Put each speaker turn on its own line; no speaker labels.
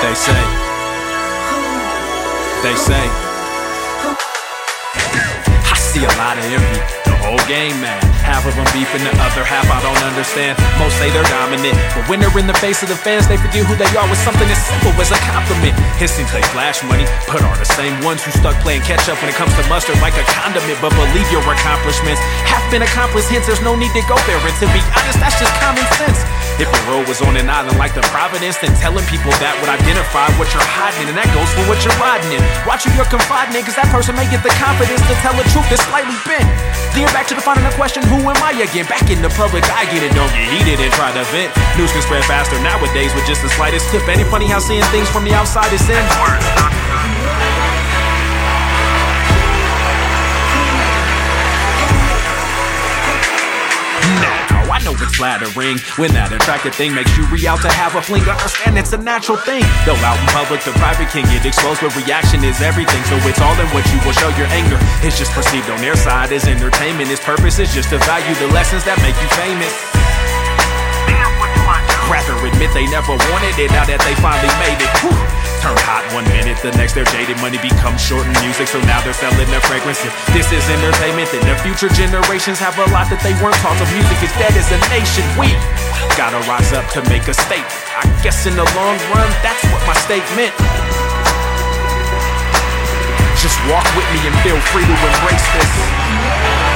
They say, they say, I see a lot of envy, the whole game mad. Half of them beefing, the other half I don't understand. Most say they're dominant, but when they're in the face of the fans, they forget who they are with something as simple as a compliment. Hissing they flash money, but are the same ones who stuck playing catch up when it comes to mustard like a condiment. But believe your accomplishments have been accomplished, hence there's no need to go there. And to be honest, that's. If your road was on an island like the Providence, then telling people that would identify what you're hiding, and that goes for what you're riding in. Watch who you're confiding in, cause that person may get the confidence to tell the truth that's slightly bent. Then back to the question, who am I again? Back in the public, I get it, don't get heated and try to vent. News can spread faster nowadays with just the slightest tip. It funny how seeing things from the outside is in? Know it's flattering when that attractive thing makes you re out to have a fling. Understand it's a natural thing. Though out in public, the private can get exposed, but reaction is everything. So it's all in what you will show your anger. It's just perceived on their side as entertainment. Its purpose is just to value the lessons that make you famous. Rather admit they never wanted it now that they finally made it. Whew. Turn hot one minute, the next they're jaded. Money becomes short in music, so now they're selling their fragrance. If this is entertainment, then the future generations have a lot that they weren't taught. So music is dead as a nation. We gotta rise up to make a statement. I guess in the long run, that's what my statement. Just walk with me and feel free to embrace this.